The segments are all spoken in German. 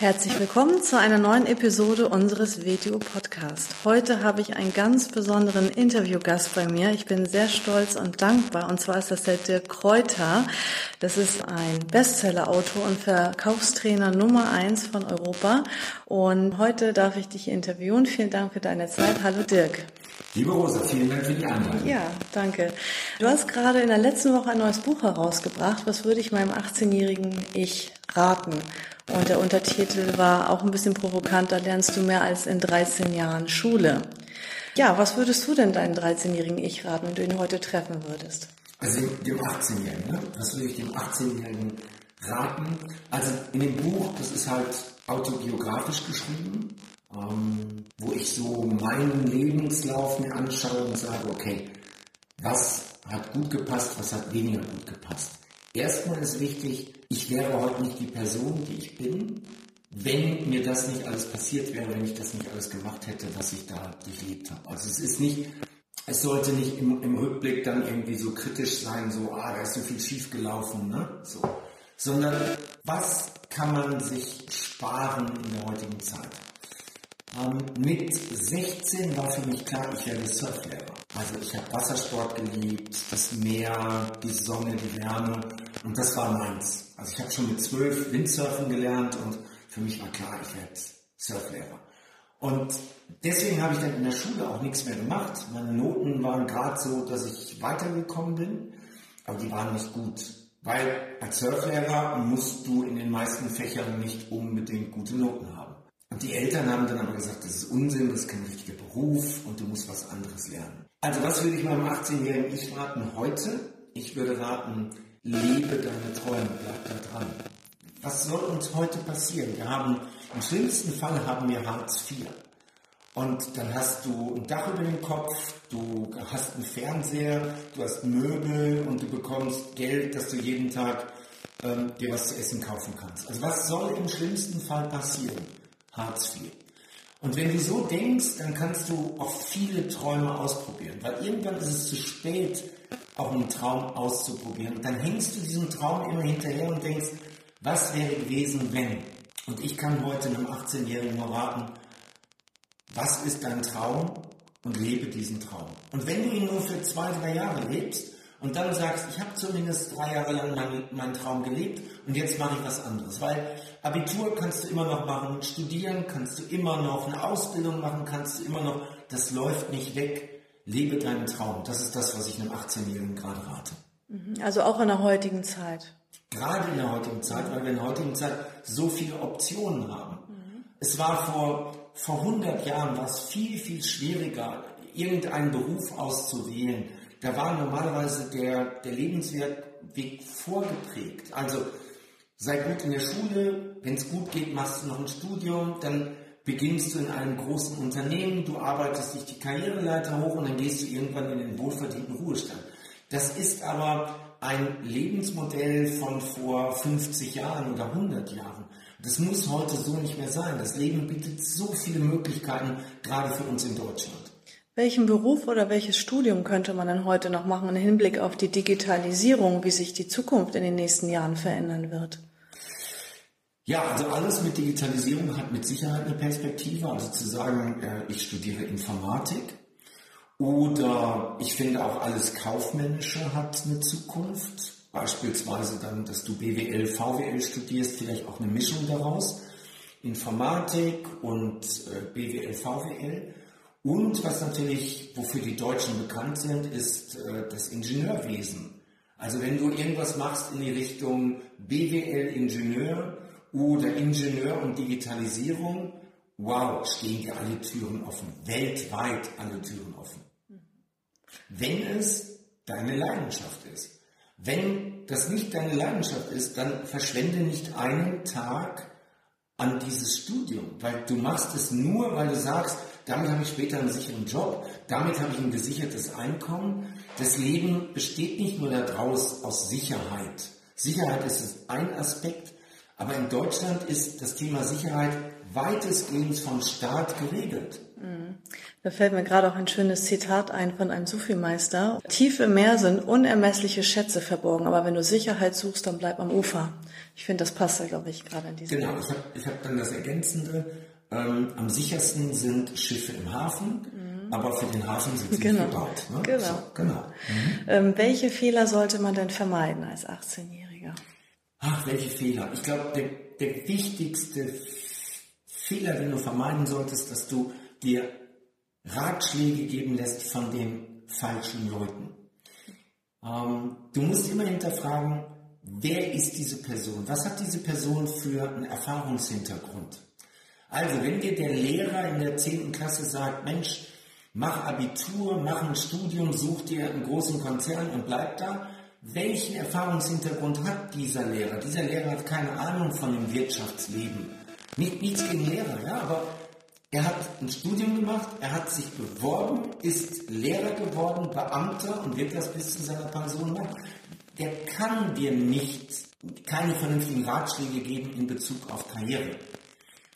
Herzlich willkommen zu einer neuen Episode unseres Video Podcast. Heute habe ich einen ganz besonderen Interviewgast bei mir. Ich bin sehr stolz und dankbar. Und zwar ist das der Dirk Kräuter. Das ist ein Bestseller-Autor und Verkaufstrainer Nummer eins von Europa. Und heute darf ich dich interviewen. Vielen Dank für deine Zeit. Hallo Dirk. Liebe Rosa, vielen Dank für die Einladung. Ja, danke. Du hast gerade in der letzten Woche ein neues Buch herausgebracht. Was würde ich meinem 18-jährigen Ich raten? Und der Untertitel war auch ein bisschen provokant, da lernst du mehr als in 13 Jahren Schule. Ja, was würdest du denn deinen 13-jährigen Ich raten, wenn du ihn heute treffen würdest? Also dem 18-Jährigen, ne? was würde ich dem 18-Jährigen raten? Also in dem Buch, das ist halt autobiografisch geschrieben, ähm, wo ich so meinen Lebenslauf mir anschaue und sage, okay, was hat gut gepasst, was hat weniger gut gepasst. Erstmal ist wichtig, ich wäre heute nicht die Person, die ich bin, wenn mir das nicht alles passiert wäre, wenn ich das nicht alles gemacht hätte, was ich da durchlebt habe. Also es ist nicht, es sollte nicht im, im Rückblick dann irgendwie so kritisch sein, so, ah, da ist so viel schief gelaufen, ne? So. Sondern was kann man sich sparen in der heutigen Zeit? Ähm, mit 16 war für mich klar, ich werde Surflehrer. Also ich habe Wassersport geliebt, das Meer, die Sonne, die Wärme und das war meins. Also ich habe schon mit 12 Windsurfen gelernt und für mich war klar, ich werde Surflehrer. Und deswegen habe ich dann in der Schule auch nichts mehr gemacht. Meine Noten waren gerade so, dass ich weitergekommen bin, aber die waren nicht gut. Weil als Surflehrer musst du in den meisten Fächern nicht unbedingt gute Noten haben. Und die Eltern haben dann aber gesagt, das ist Unsinn, das ist kein richtiger Beruf und du musst was anderes lernen. Also was würde ich meinem 18-jährigen Ich raten heute? Ich würde raten, lebe deine Träume, bleib da dran. Was soll uns heute passieren? Wir haben, im schlimmsten Fall haben wir Hartz IV. Und dann hast du ein Dach über dem Kopf, du hast einen Fernseher, du hast Möbel und du bekommst Geld, dass du jeden Tag ähm, dir was zu essen kaufen kannst. Also was soll im schlimmsten Fall passieren? Hartz IV. Und wenn du so denkst, dann kannst du auch viele Träume ausprobieren, weil irgendwann ist es zu spät, auch einen Traum auszuprobieren. Und dann hängst du diesem Traum immer hinterher und denkst, was wäre gewesen, wenn? Und ich kann heute einem 18-Jährigen nur raten, was ist dein Traum und lebe diesen Traum. Und wenn du ihn nur für zwei, drei Jahre lebst, und dann sagst, ich habe zumindest drei Jahre lang meinen, meinen Traum gelebt und jetzt mache ich was anderes. Weil Abitur kannst du immer noch machen, studieren kannst du immer noch, eine Ausbildung machen kannst du immer noch. Das läuft nicht weg. Lebe deinen Traum. Das ist das, was ich einem 18-Jährigen gerade rate. Mhm. Also auch in der heutigen Zeit. Gerade in der heutigen Zeit, weil wir in der heutigen Zeit so viele Optionen haben. Mhm. Es war vor, vor 100 Jahren war es viel, viel schwieriger, irgendeinen Beruf auszuwählen da war normalerweise der, der Lebensweg vorgeprägt. Also sei gut in der Schule, wenn es gut geht, machst du noch ein Studium, dann beginnst du in einem großen Unternehmen, du arbeitest dich die Karriereleiter hoch und dann gehst du irgendwann in den wohlverdienten Ruhestand. Das ist aber ein Lebensmodell von vor 50 Jahren oder 100 Jahren. Das muss heute so nicht mehr sein. Das Leben bietet so viele Möglichkeiten, gerade für uns in Deutschland. Welchen Beruf oder welches Studium könnte man denn heute noch machen im Hinblick auf die Digitalisierung, wie sich die Zukunft in den nächsten Jahren verändern wird? Ja, also alles mit Digitalisierung hat mit Sicherheit eine Perspektive. Also zu sagen, äh, ich studiere Informatik oder ich finde auch alles Kaufmännische hat eine Zukunft. Beispielsweise dann, dass du BWL, VWL studierst, vielleicht auch eine Mischung daraus. Informatik und äh, BWL, VWL. Und was natürlich, wofür die Deutschen bekannt sind, ist äh, das Ingenieurwesen. Also wenn du irgendwas machst in die Richtung BWL-Ingenieur oder Ingenieur und Digitalisierung, wow, stehen dir alle Türen offen. Weltweit alle Türen offen. Wenn es deine Leidenschaft ist. Wenn das nicht deine Leidenschaft ist, dann verschwende nicht einen Tag an dieses Studium, weil du machst es nur, weil du sagst, damit habe ich später einen sicheren Job, damit habe ich ein gesichertes Einkommen. Das Leben besteht nicht nur daraus aus Sicherheit. Sicherheit ist ein Aspekt, aber in Deutschland ist das Thema Sicherheit weitestgehend vom Staat geregelt. Mhm. Da fällt mir gerade auch ein schönes Zitat ein von einem Sufi-Meister. Tief im Meer sind unermessliche Schätze verborgen, aber wenn du Sicherheit suchst, dann bleib am Ufer. Ich finde, das passt da, glaube ich, gerade in diesem Genau, ich habe ich hab dann das Ergänzende. Ähm, am sichersten sind Schiffe im Hafen, mhm. aber für den Hafen sind sie genau. nicht gebaut. Ne? Genau. So, genau. Mhm. Ähm, welche Fehler sollte man denn vermeiden als 18-Jähriger? Ach, welche Fehler? Ich glaube, der, der wichtigste Fehler, den du vermeiden solltest, dass du dir Ratschläge geben lässt von den falschen Leuten. Ähm, du musst immer hinterfragen, wer ist diese Person? Was hat diese Person für einen Erfahrungshintergrund? Also, wenn dir der Lehrer in der 10. Klasse sagt, Mensch, mach Abitur, mach ein Studium, such dir einen großen Konzern und bleib da, welchen Erfahrungshintergrund hat dieser Lehrer? Dieser Lehrer hat keine Ahnung von dem Wirtschaftsleben. Nicht, nichts gegen Lehrer, ja, aber er hat ein Studium gemacht, er hat sich beworben, ist Lehrer geworden, Beamter und wird das bis zu seiner Pension machen. Der kann dir nicht, keine vernünftigen Ratschläge geben in Bezug auf Karriere.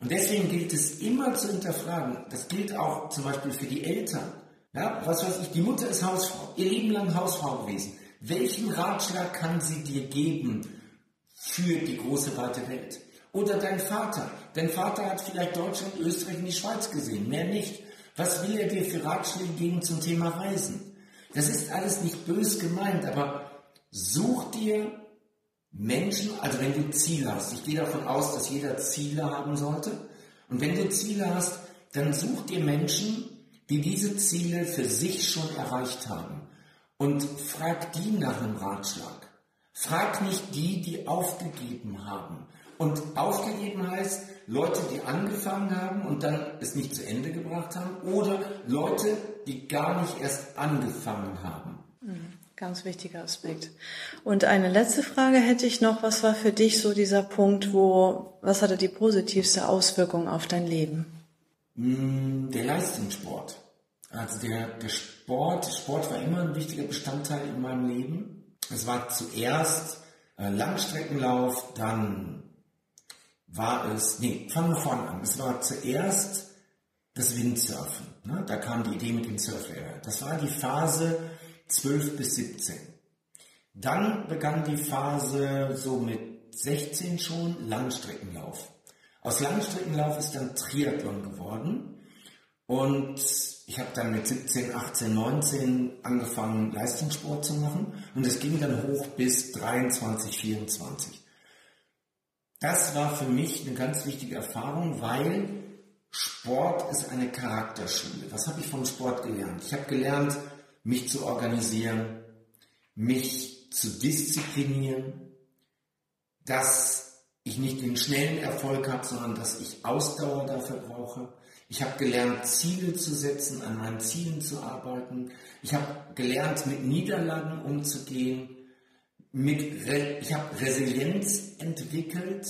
Und deswegen gilt es immer zu hinterfragen. Das gilt auch zum Beispiel für die Eltern. Ja, was weiß ich, die Mutter ist Hausfrau, ihr Leben lang Hausfrau gewesen. Welchen Ratschlag kann sie dir geben für die große weite Welt? Oder dein Vater. Dein Vater hat vielleicht Deutschland, Österreich und die Schweiz gesehen, mehr nicht. Was will er dir für Ratschläge geben zum Thema Reisen? Das ist alles nicht bös gemeint, aber such dir Menschen, also wenn du Ziele hast, ich gehe davon aus, dass jeder Ziele haben sollte, und wenn du Ziele hast, dann such dir Menschen, die diese Ziele für sich schon erreicht haben und frag die nach einem Ratschlag. Frag nicht die, die aufgegeben haben. Und aufgegeben heißt Leute, die angefangen haben und dann es nicht zu Ende gebracht haben oder Leute, die gar nicht erst angefangen haben. Mhm. Ganz wichtiger Aspekt. Und eine letzte Frage hätte ich noch. Was war für dich so dieser Punkt, wo, was hatte die positivste Auswirkung auf dein Leben? Mm, der Leistungssport. Also der, der Sport, Sport war immer ein wichtiger Bestandteil in meinem Leben. Es war zuerst äh, Langstreckenlauf, dann war es, nee, fangen wir vorne an. Es war zuerst das Windsurfen. Ne? Da kam die Idee mit dem Surflehrer. Das war die Phase 12 bis 17. Dann begann die Phase so mit 16 schon Langstreckenlauf. Aus Langstreckenlauf ist dann Triathlon geworden. Und ich habe dann mit 17, 18, 19 angefangen, Leistungssport zu machen. Und es ging dann hoch bis 23, 24. Das war für mich eine ganz wichtige Erfahrung, weil Sport ist eine Charakterschule. Was habe ich vom Sport gelernt? Ich habe gelernt, mich zu organisieren, mich zu disziplinieren, dass ich nicht den schnellen Erfolg habe, sondern dass ich Ausdauer dafür brauche. Ich habe gelernt, Ziele zu setzen, an meinen Zielen zu arbeiten. Ich habe gelernt, mit Niederlagen umzugehen mit, ich habe Resilienz entwickelt.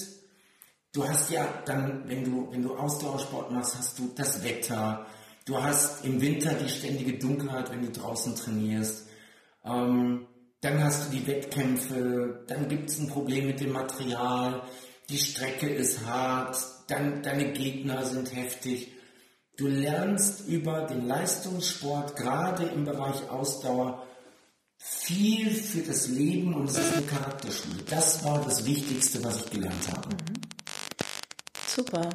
Du hast ja dann, wenn du, wenn du Ausdauersport machst, hast du das Wetter. Du hast im Winter die ständige Dunkelheit, wenn du draußen trainierst. Ähm, dann hast du die Wettkämpfe. Dann gibt es ein Problem mit dem Material. Die Strecke ist hart. Dann deine Gegner sind heftig. Du lernst über den Leistungssport, gerade im Bereich Ausdauer, viel für das Leben und es ist eine Charakterschule. Das war das Wichtigste, was ich gelernt habe. Mhm. Super.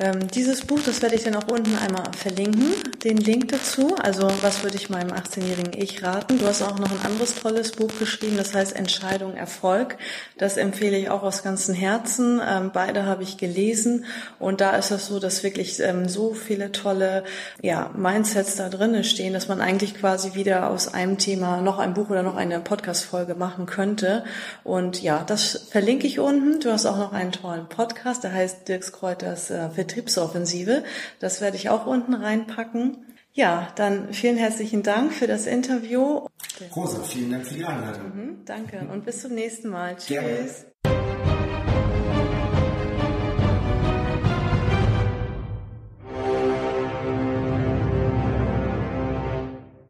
Ähm, dieses Buch, das werde ich dann auch unten einmal verlinken, den Link dazu. Also was würde ich meinem 18-jährigen Ich raten? Du hast auch noch ein anderes tolles Buch geschrieben, das heißt Entscheidung Erfolg. Das empfehle ich auch aus ganzem Herzen. Ähm, beide habe ich gelesen und da ist es so, dass wirklich ähm, so viele tolle ja, Mindsets da drinnen stehen, dass man eigentlich quasi wieder aus einem Thema noch ein Buch oder noch eine Podcast-Folge machen könnte. Und ja, das verlinke ich unten. Du hast auch noch einen tollen Podcast, der heißt Dirks Kräuters äh, Vertriebsoffensive. Das werde ich auch unten reinpacken. Ja, dann vielen herzlichen Dank für das Interview. Rosa, vielen Dank für die Einladung. Mhm, danke und bis zum nächsten Mal. Tschüss. Gerne.